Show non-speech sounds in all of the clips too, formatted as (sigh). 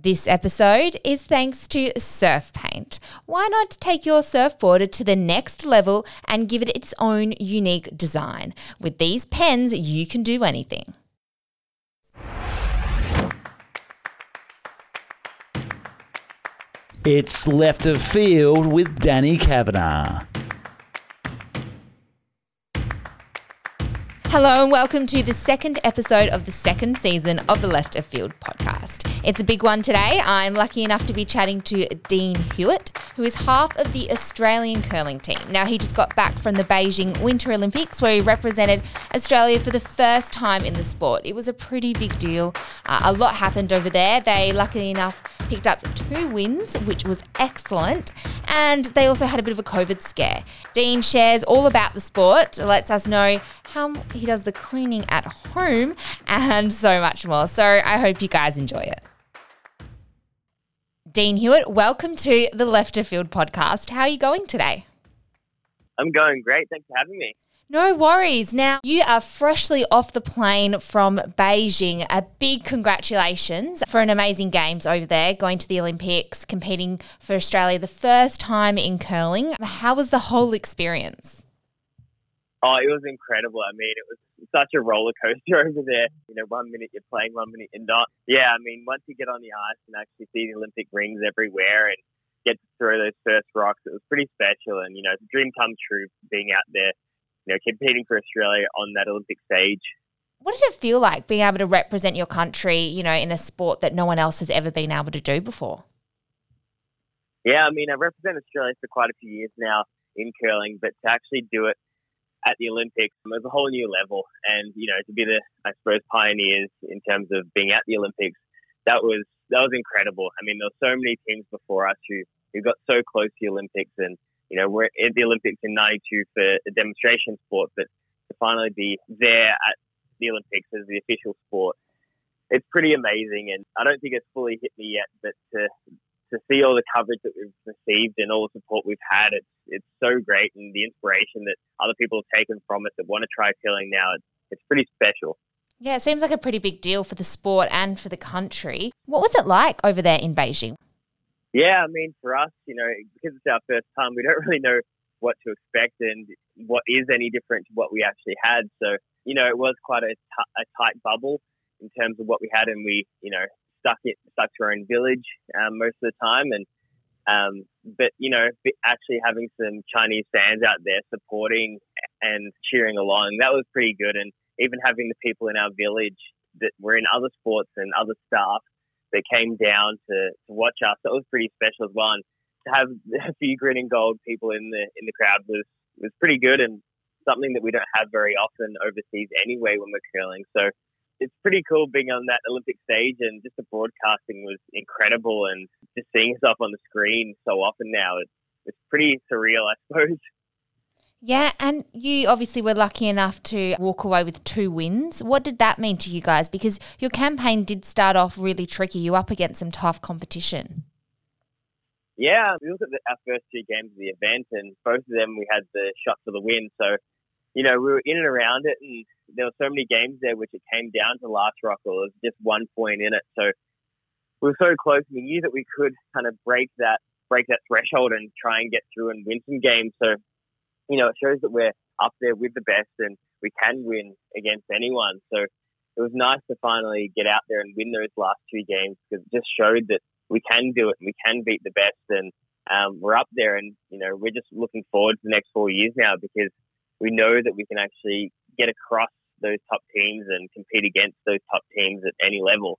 This episode is thanks to Surf Paint. Why not take your surfboard to the next level and give it its own unique design? With these pens, you can do anything. It's left of field with Danny Kavanagh. Hello and welcome to the second episode of the second season of the Left of Field podcast. It's a big one today. I'm lucky enough to be chatting to Dean Hewitt, who is half of the Australian curling team. Now, he just got back from the Beijing Winter Olympics where he represented Australia for the first time in the sport. It was a pretty big deal. Uh, a lot happened over there. They, luckily enough, picked up two wins, which was excellent. And they also had a bit of a COVID scare. Dean shares all about the sport, lets us know how he does the cleaning at home, and so much more. So I hope you guys enjoy it. Dean Hewitt, welcome to the Left of Field podcast. How are you going today? I'm going great. Thanks for having me. No worries. Now, you are freshly off the plane from Beijing. A big congratulations for an amazing games over there, going to the Olympics, competing for Australia the first time in curling. How was the whole experience? Oh, it was incredible. I mean, it was such a roller coaster (laughs) over there. You know, one minute you're playing, one minute you're not. Yeah, I mean, once you get on the ice and actually see the Olympic rings everywhere and get to throw those first rocks, it was pretty special. And, you know, it's a dream come true being out there, you know, competing for Australia on that Olympic stage. What did it feel like being able to represent your country, you know, in a sport that no one else has ever been able to do before? Yeah, I mean, I represent Australia for quite a few years now in curling, but to actually do it at the Olympics um, was a whole new level. And you know, to be the I suppose pioneers in terms of being at the Olympics, that was that was incredible. I mean, there were so many teams before us who who got so close to the Olympics, and you know, we're at the Olympics in '92 for a demonstration sport, but to finally be there at the Olympics as the official sport, it's pretty amazing. And I don't think it's fully hit me yet, but to to see all the coverage that we've received and all the support we've had, it's it's so great, and the inspiration that other people have taken from it that want to try curling now, it's, it's pretty special. Yeah, it seems like a pretty big deal for the sport and for the country. What was it like over there in Beijing? Yeah, I mean, for us, you know, because it's our first time, we don't (laughs) really know what to expect and what is any different to what we actually had. So, you know, it was quite a, t- a tight bubble in terms of what we had, and we, you know, stuck it stuck to our own village um, most of the time, and um, but you know, actually having some Chinese fans out there supporting and cheering along, that was pretty good. And even having the people in our village that were in other sports and other staff that came down to, to watch us, that was pretty special as well. And to have (laughs) a few green and gold people in the in the crowd was was pretty good and something that we don't have very often overseas anyway when we're curling. So it's pretty cool being on that Olympic stage, and just the broadcasting was incredible, and just seeing yourself on the screen so often now, it's it's pretty surreal, I suppose. (laughs) Yeah, and you obviously were lucky enough to walk away with two wins. What did that mean to you guys? Because your campaign did start off really tricky. You up against some tough competition. Yeah, we looked at the, our first two games of the event, and both of them we had the shot for the win. So, you know, we were in and around it, and there were so many games there which it came down to last rock or was just one point in it. So we were so close. We knew that we could kind of break that break that threshold and try and get through and win some games. So you know, it shows that we're up there with the best and we can win against anyone. So it was nice to finally get out there and win those last two games because it just showed that we can do it and we can beat the best and um, we're up there and you know we're just looking forward to the next four years now because we know that we can actually get across those top teams and compete against those top teams at any level.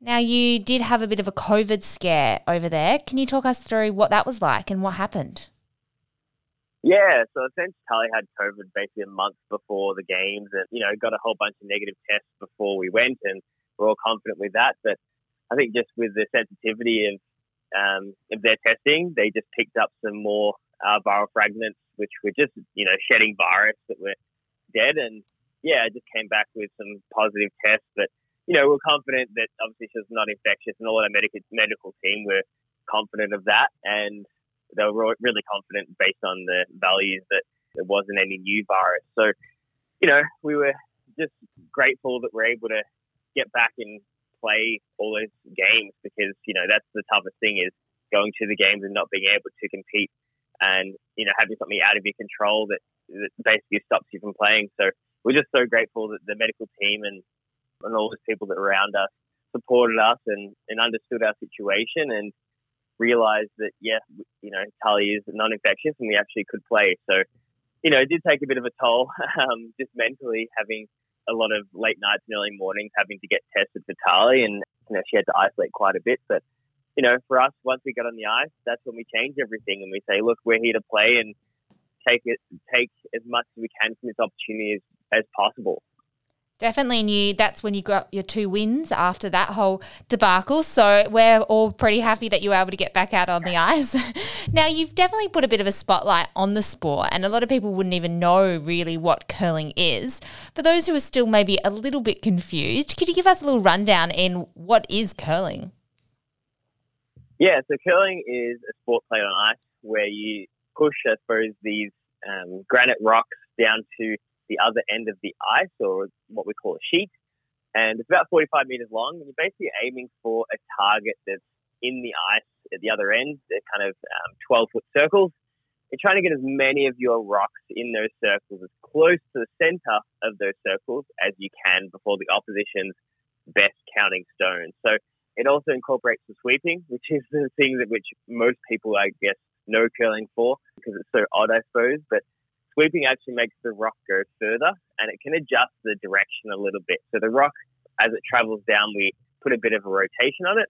Now, you did have a bit of a COVID scare over there. Can you talk us through what that was like and what happened? Yeah, so essentially Tahli had COVID basically a month before the games and, you know, got a whole bunch of negative tests before we went and we're all confident with that. But I think just with the sensitivity of, um, of their testing, they just picked up some more uh, viral fragments, which were just, you know, shedding virus that were dead. And yeah, I just came back with some positive tests. But, you know, we're confident that obviously she was not infectious and all our medical, medical team were confident of that. And they were really confident based on the values that there wasn't any new virus. So, you know, we were just grateful that we're able to get back and play all those games because you know that's the toughest thing is going to the games and not being able to compete and you know having something out of your control that, that basically stops you from playing. So we're just so grateful that the medical team and and all those people that around us supported us and, and understood our situation and realized that yeah, you know, Tahli is non-infectious and we actually could play. So you know, it did take a bit of a toll, (laughs) um, just mentally having a lot of late nights and early mornings having to get tested for Tahli, and you know she had to isolate quite a bit. But you know, for us, once we got on the ice, that's when we change everything and we say, look, we're here to play and take it, take as much as we can from this opportunity as, as possible. Definitely, and you that's when you got your two wins after that whole debacle. So we're all pretty happy that you were able to get back out on the (laughs) ice. now you've definitely put a bit of a spotlight on the sport, and a lot of people wouldn't even know really what curling is. For those who are still maybe a little bit confused, could you give us a little rundown in what is curling? Yeah, so curling is a sport played on ice where you push, I suppose, these um, granite rocks down to the other end of the ice, or what we call a sheet. And it's about 45 meters long. And you're basically aiming for a target that's in the ice at the other end. They're kind of um, 12 foot circles. You're trying to get as many of your rocks in those circles as close to the center of those circles as you can before the opposition's best counting stone. So it also incorporates the sweeping, which is the thing that which most people, I guess, know curling for because it's so odd, I suppose. But Sweeping actually makes the rock go further and it can adjust the direction a little bit. So the rock, as it travels down, we put a bit of a rotation on it.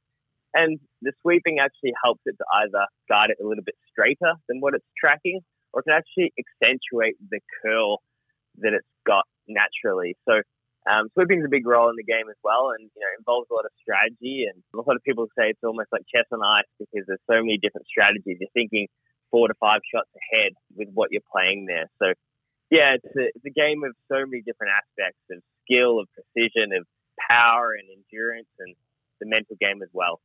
And the sweeping actually helps it to either guide it a little bit straighter than what it's tracking, or it can actually accentuate the curl that it's got naturally. So um, sweeping is a big role in the game as well, and you know involves a lot of strategy. And a lot of people say it's almost like chess on ice because there's so many different strategies. You're thinking four to five shots ahead with what you're playing there. So, yeah, it's a, it's a game of so many different aspects of skill, of precision, of power and endurance, and the mental game as well.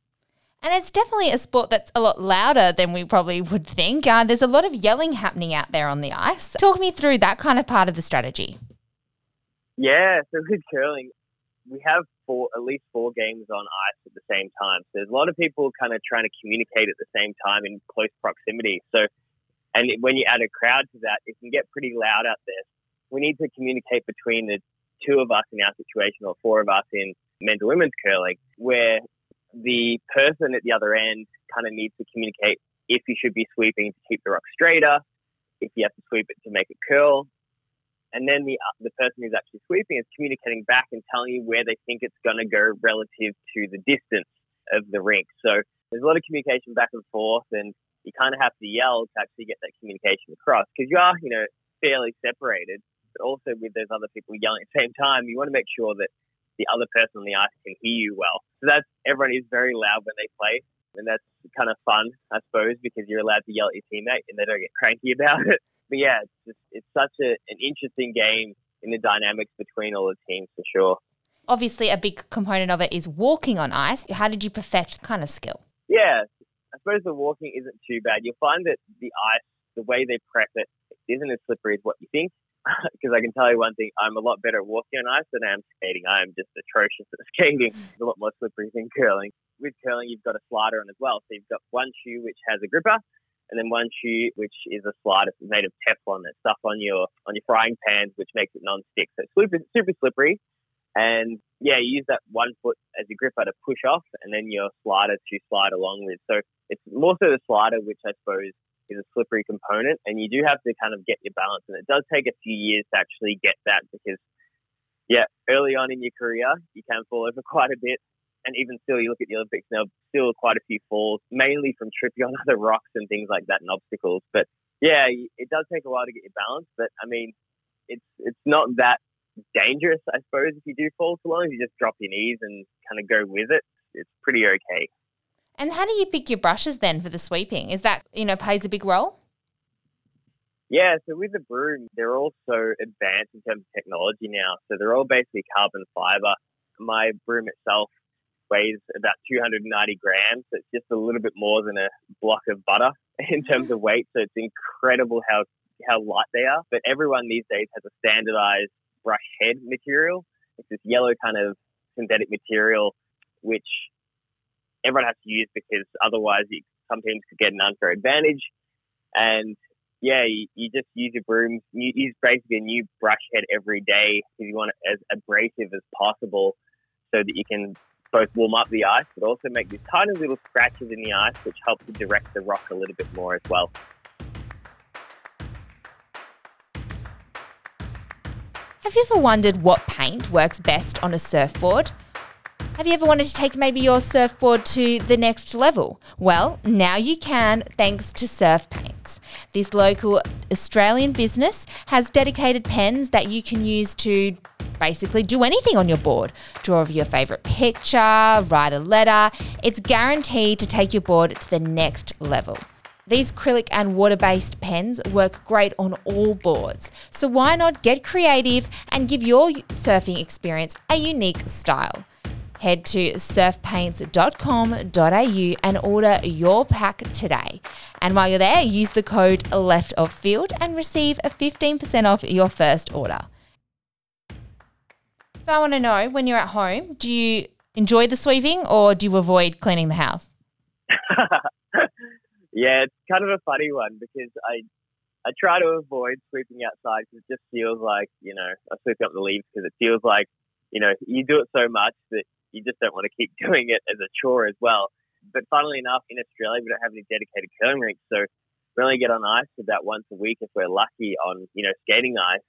And it's definitely a sport that's a lot louder than we probably would think. Uh, there's a lot of yelling happening out there on the ice. Talk me through that kind of part of the strategy. Yeah, so with curling, we have four, at least four games on ice at the same time. So there's a lot of people kind of trying to communicate at the same time in close proximity. So, and when you add a crowd to that, it can get pretty loud out there. We need to communicate between the two of us in our situation or four of us in men's women's curling, where the person at the other end kind of needs to communicate if you should be sweeping to keep the rock straighter, if you have to sweep it to make it curl, and then the uh, the person who's actually sweeping is communicating back and telling you where they think it's going to go relative to the distance of the rink. So there's a lot of communication back and forth, and you kind of have to yell to actually get that communication across because you are, you know, fairly separated. But also with those other people yelling at the same time, you want to make sure that the other person on the ice can hear you well. So that's everyone is very loud when they play, and that's kind of fun, I suppose, because you're allowed to yell at your teammate and they don't get cranky (laughs) about it but yeah, it's just it's such a, an interesting game in the dynamics between all the teams for sure. Obviously, a big component of it is walking on ice. How did you perfect kind of skill? Yeah, I suppose the walking isn't too bad. You'll find that the ice, the way they prep it, isn't as slippery as what you think. (laughs) Because I can tell you one thing, I'm a lot better at walking on ice than I am skating. I am just atrocious at (laughs) skating. It's a lot more slippery than curling. With curling, you've got a slider on as well. So you've got one shoe which has a gripper, and then one shoe which is a slider made of Teflon that's stuck on your on your frying pans, which makes it non-stick. So it's super super slippery. And yeah, you use that one foot as your gripper to push off, and then your slider to slide along with. So it's more so the slider, which I suppose is a slippery component, and you do have to kind of get your balance. And it does take a few years to actually get that because, yeah, early on in your career, you can fall over (laughs) quite a bit and even still, you look at the Olympics now, still quite a few falls, mainly from tripping (laughs) on other rocks and things like that and obstacles. But yeah, it does take a while to get your balance. But I mean, it's it's not that dangerous, I suppose, if you do fall so long as you just drop your knees and kind of go with it. It's pretty okay. And how do you pick your brushes then for the sweeping? Is that you know plays a big role? Yeah, so with the broom, they're all so advanced in terms of technology now. So they're all basically carbon fiber. My broom itself weighs about 290 grams. So it's just a little bit more than a block of butter (laughs) in terms of weight. So it's incredible how how light they are. But everyone these days has a standardized brush head material. It's this yellow kind of synthetic material which everyone has to use because otherwise you, some teams could get an unfair advantage. And yeah, you, you just use your broom. You use basically a new brush head every day because you want it as abrasive as possible so that you can both warm up the ice but also make these tiny little scratches in the ice which help to direct the rock a little bit more as well. Have you ever wondered what paint works best on a surfboard? Have you ever wanted to take maybe your surfboard to the next level? Well, now you can thanks to Surf Paints. This local Australian business has dedicated pens that you can use to basically do anything on your board. Draw your favourite picture, write a letter. It's guaranteed to take your board to the next level. These acrylic and water based pens work great on all boards. So why not get creative and give your surfing experience a unique style? Head to surfpaints.com.au and order your pack today. And while you're there, use the code left of field and receive a 15% off your first order. So I want to know when you're at home, do you enjoy the sweeping or do you avoid cleaning the house? (laughs) yeah, it's kind of a funny one because I I try to avoid sweeping outside because it just feels like you know I sweep up the leaves because it feels like you know you do it so much that you just don't want to keep (laughs) doing it as a chore as well. But funnily enough, in Australia we don't have any dedicated curling rinks, so we only get on ice about once a week if we're lucky on you know skating ice.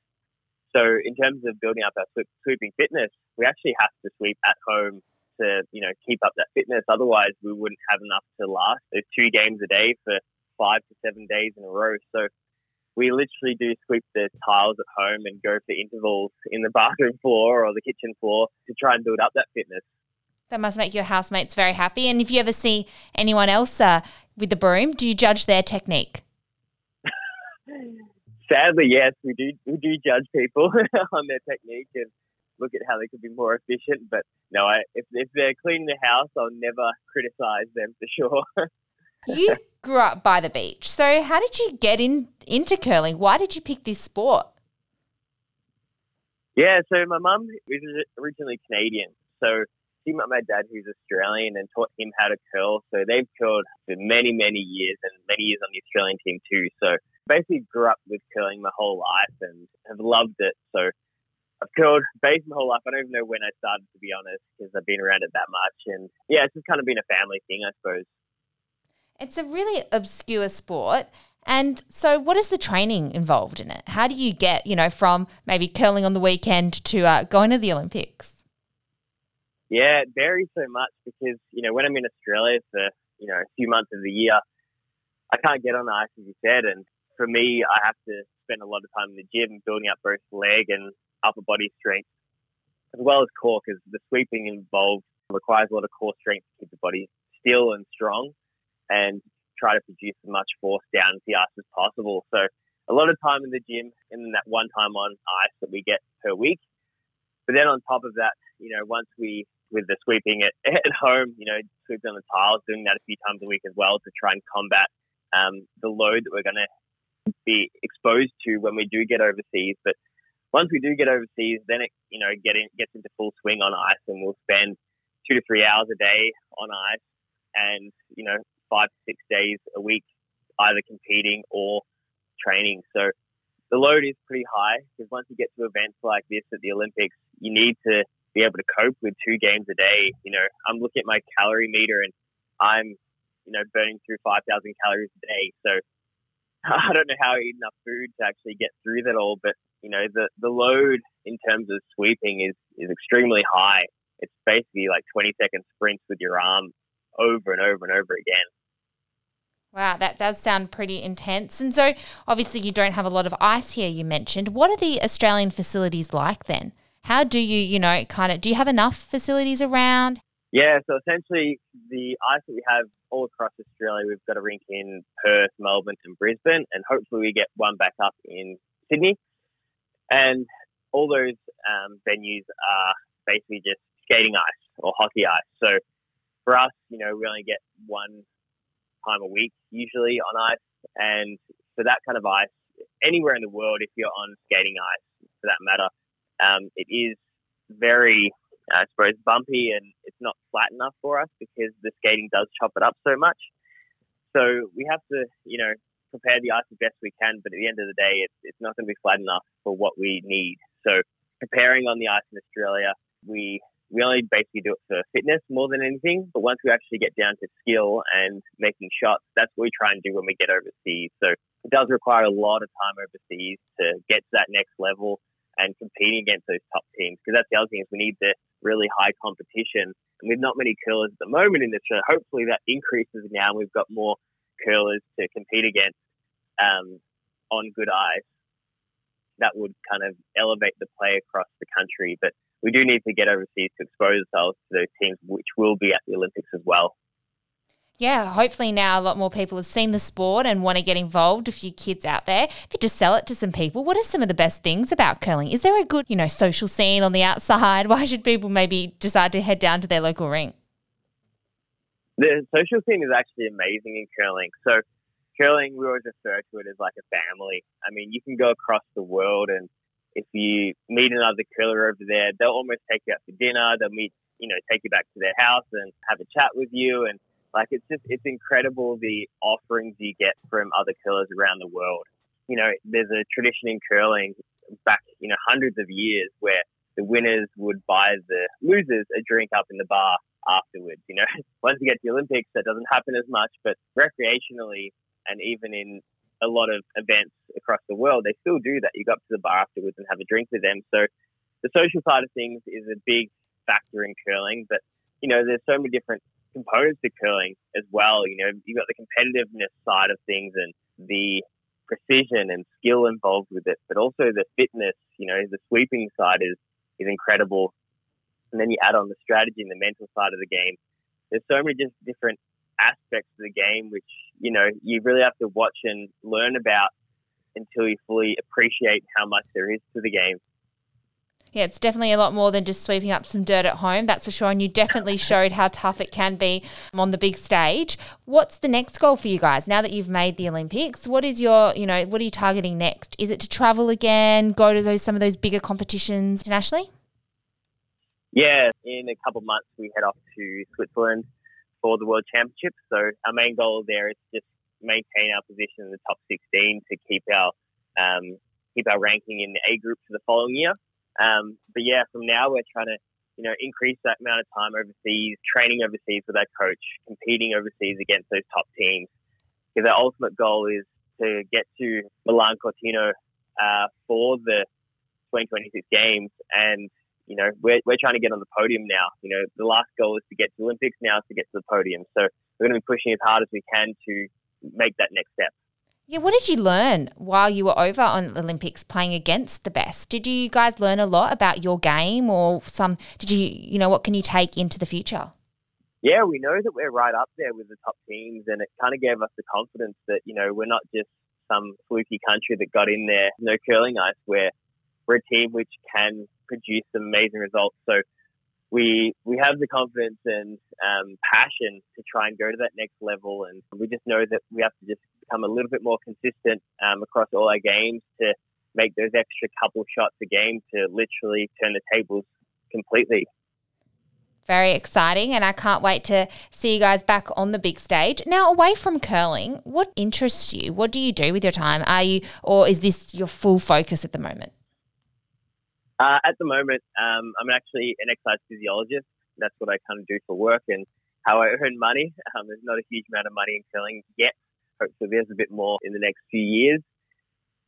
So in terms of building up our sweeping fitness, we actually have to sweep at home to you know keep up that fitness. Otherwise, we wouldn't have enough to last. There's two games a day for five to seven days in a row. So we literally do sweep the tiles at home and go for intervals in the (laughs) bathroom floor or the kitchen floor to try and build up that fitness. That must make your housemates very happy. And if you ever see anyone else uh, with the broom, do you judge their technique? (laughs) Sadly, yes, we do. We do judge people (laughs) on their technique and look at how they could be more efficient. But no, I, if, if they're cleaning the house, I'll never criticize them for sure. (laughs) you grew up by the beach. So how did you get in into curling? Why did you pick this sport? Yeah, so my mum was originally Canadian. So she met my dad, who's Australian, and taught him how to curl. So they've curled for many, many years and many years on the Australian team too. So basically grew up with curling my whole life and have loved it. So I've curled base my whole life. I don't even know when I started, to be honest, because I've been around it that much. And yeah, it's just kind of been a family thing, I suppose. It's a really obscure sport. And so, what is the training involved in it? How do you get, you know, from maybe curling on the weekend to uh, going to the Olympics? Yeah, it varies so much because, you know, when I'm in Australia for, you know, a few months of the year, I can't get on the ice, as you said. And for me, I have to spend a lot of time in the gym building up both leg and upper body strength, as well as core, because the sweeping involved requires a lot of core strength to keep the body still and strong and try to produce as much force down the ice as possible. So a lot of time in the gym and that one time on ice that we get per week. But then on top of that, you know, once we with the sweeping at, (laughs) at home, you know, sweeping on the tiles, doing that a few times a week as well to try and combat um, the load that we're going to be exposed to when we do get overseas. But once we do get overseas, then it you know get in, gets into full swing on ice, and we'll spend two to three hours a day on ice, and you know five to six days a week either competing or training. So the load is pretty high because once you get to events like this at the Olympics, you need to be able to cope with two games a day. You know, I'm looking at my calorie meter and I'm, you know, burning through 5,000 calories a day. So (laughs) I don't know how I eat enough food to actually get through that all, but you know, the, the load in terms of sweeping is, is extremely high. It's basically like 20 second sprints with your arm over and over and over again. Wow, that does sound pretty intense. And so, obviously, you don't have a lot of ice here, you mentioned. What are the Australian facilities like then? How do you, you know, kind of, do you have enough facilities around? Yeah, so essentially, the ice that we have all across Australia, we've got a rink in Perth, Melbourne, and Brisbane, and hopefully we get one back up in Sydney. And all those um, venues are basically just skating ice or hockey ice. So for us, you know, we only get one time a week usually on ice, and for that kind of ice, anywhere in the world, if you're on skating ice, for that matter, um, it is very I suppose, bumpy and it's not flat enough for us because the skating does chop it up so much. So we have to, you know, prepare the ice as best we can, but at the end of the day, it's, it's not going to be flat enough for what we need. So preparing on the ice in Australia, we we only basically do it for fitness more than anything. But once we actually get down to skill and making shots, that's what we try and do when we get overseas. So it does require a lot of time overseas to get to that next level and competing against those top teams. Because that's the other thing is we need the really high competition. And with not many curlers at the moment in the show, hopefully that increases now. We've got more curlers to compete against um, on good ice. That would kind of elevate the play across the country. But we do need to get overseas to expose ourselves to those teams, which will be at the Olympics as well. Yeah, hopefully now a lot more people have seen the sport and want to get involved. A few kids out there, if you just sell it to some people, what are some of the best things about curling? Is there a good, you know, social scene on the outside? (laughs) Why should people maybe decide to head down to their local rink? The social scene is actually amazing in curling. So curling, we always refer to it as like a family. I mean, you can go across the world and if you meet another curler over there, they'll almost take you out for dinner. They'll meet, you know, take you back to their house and have a chat with you. And like, it's just, it's incredible the offerings you get from other curlers around the world. You know, there's a tradition in curling back, you know, hundreds of years where the winners would buy the losers a drink up in the bar afterwards. You know, (laughs) once you get to the Olympics, that doesn't happen as much, but recreationally and even in a lot of events across the world, they still do that. You go up to the bar afterwards and have a drink with them. So the social side of things is a big factor in curling, but you know, there's so many different components to curling as well. You know, you've got the competitiveness side of things and the precision and skill involved with it, but also the fitness, you know, the sweeping side is, is incredible. And then you add on the strategy and the mental side of the game. There's so many just different aspects of the game which you know you really have to watch and learn about until you fully appreciate how much there is to the game. Yeah, it's definitely a lot more than just sweeping up some dirt at home, that's for sure. And you definitely showed how tough it can be on the big stage. What's the next goal for you guys now that you've made the Olympics? What is your, you know, what are you targeting next? Is it to travel again, go to those some of those bigger competitions internationally? Yeah, in a couple of months we head off to Switzerland for the World Championships. So our main goal there is just maintain our position in the top 16 to keep our um, keep our ranking in the A group for the following year. Um, but yeah, from now we're trying to you know increase that amount of time overseas, training overseas with our coach, competing overseas against those top teams. Because our ultimate goal is to get to Milan Cortina uh, for the 2026 games and you know, we're, we're trying to get on the podium now. You know, the last goal is to get to Olympics, now is to get to the podium. So we're going to be pushing as hard as we can to make that next step. Yeah, what did you learn while you were over on the Olympics playing against the best? Did you guys learn a lot about your game or some, did you, you know, what can you take into the future? Yeah, we know that we're right up there with the top teams and it kind of gave us the confidence that, you know, we're not just some fluky country that got in there, no curling ice, where we're a team which can produce amazing results. So we we have the confidence and um, passion to try and go to that next level, and we just know that we have to just become a little bit more consistent um, across all our games to make those extra couple shots a game to literally turn the tables completely. Very exciting, and I can't wait to see you guys back on the big stage. Now, away from curling, what interests you? What do you do with your time? Are you, or is this your full focus at the moment? Uh, at the moment, um, I'm actually an exercise physiologist. That's what I kind of do for work and how I earn money. Um, there's not a huge amount of money in curling yet. Hopefully, there's a bit more in the next few years.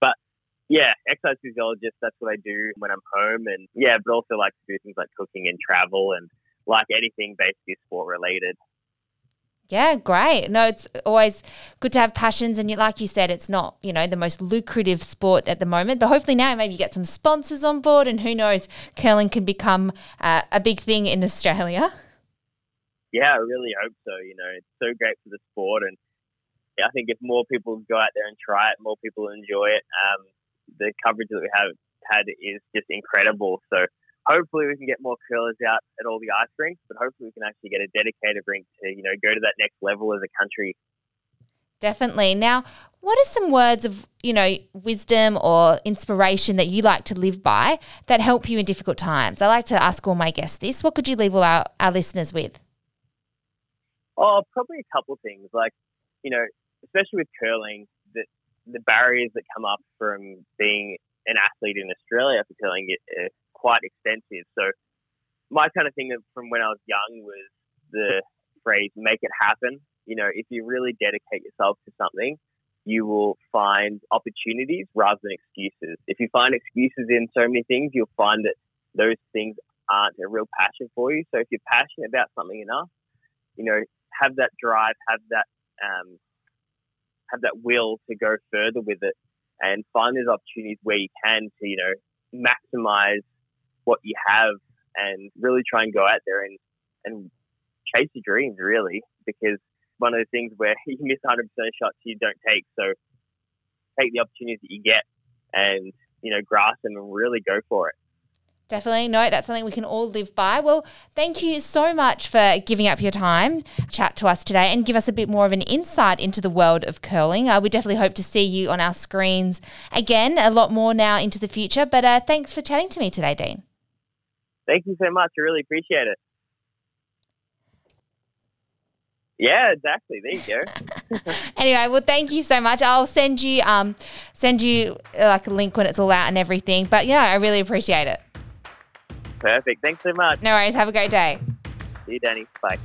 But yeah, exercise physiologist. That's what I do when I'm home, and yeah, but also like to do things like cooking and travel, and like anything basically sport related. Yeah, great. No, it's always good to have passions. And like you said, it's not, you know, the most lucrative sport at the moment. But hopefully now maybe you get some sponsors on board and who knows, curling can become uh, a big thing in Australia. Yeah, I really hope so. You know, it's so great for the sport. And I think if more people go out there and try it, more people enjoy it. Um, the coverage that we have had is just incredible. So hopefully we can get more curlers out at all the ice rinks, but hopefully we can actually get a dedicated rink to, you know, go to that next level as a country. Definitely. Now, What are some words of, you know, wisdom or inspiration that you like to live by that help you in difficult times? I like to ask all my guests this. What could you leave all our, our listeners with? Oh, probably a couple things. Like, you know, especially with curling, the, the barriers that come up from being an athlete in Australia for curling are quite extensive. So, my kind of thing from when I was young was the phrase "make it happen." You know, if you really dedicate yourself to something, you will find opportunities rather than excuses. If you find excuses in so many things, you'll find that those things aren't a real passion for you. So if you're passionate about something enough, you know, have that drive, have that um, have that will to go further with it, and find those opportunities where you can to you know maximize what you have and really try and go out there and and chase your dreams really because one of the things where (laughs) you miss 100% of shots you don't take. So take the opportunities that you get and, you know, grasp them and really go for it. Definitely. No, that's something we can all live by. Well, thank you so much for giving up your time, chat to us today, and give us a bit more of an insight into the world of curling. Uh, we definitely hope to see you on our screens again, a lot more now into the future. But uh, thanks for chatting to me today, Dean. Thank you so much. I really appreciate it. Yeah, exactly. There you go. (laughs) anyway, well, thank you so much. I'll send you um send you uh, like a link when it's all out and everything. But yeah, I really appreciate it. Perfect. Thanks so much. No worries. Have a great day. See you, Danny. Bye.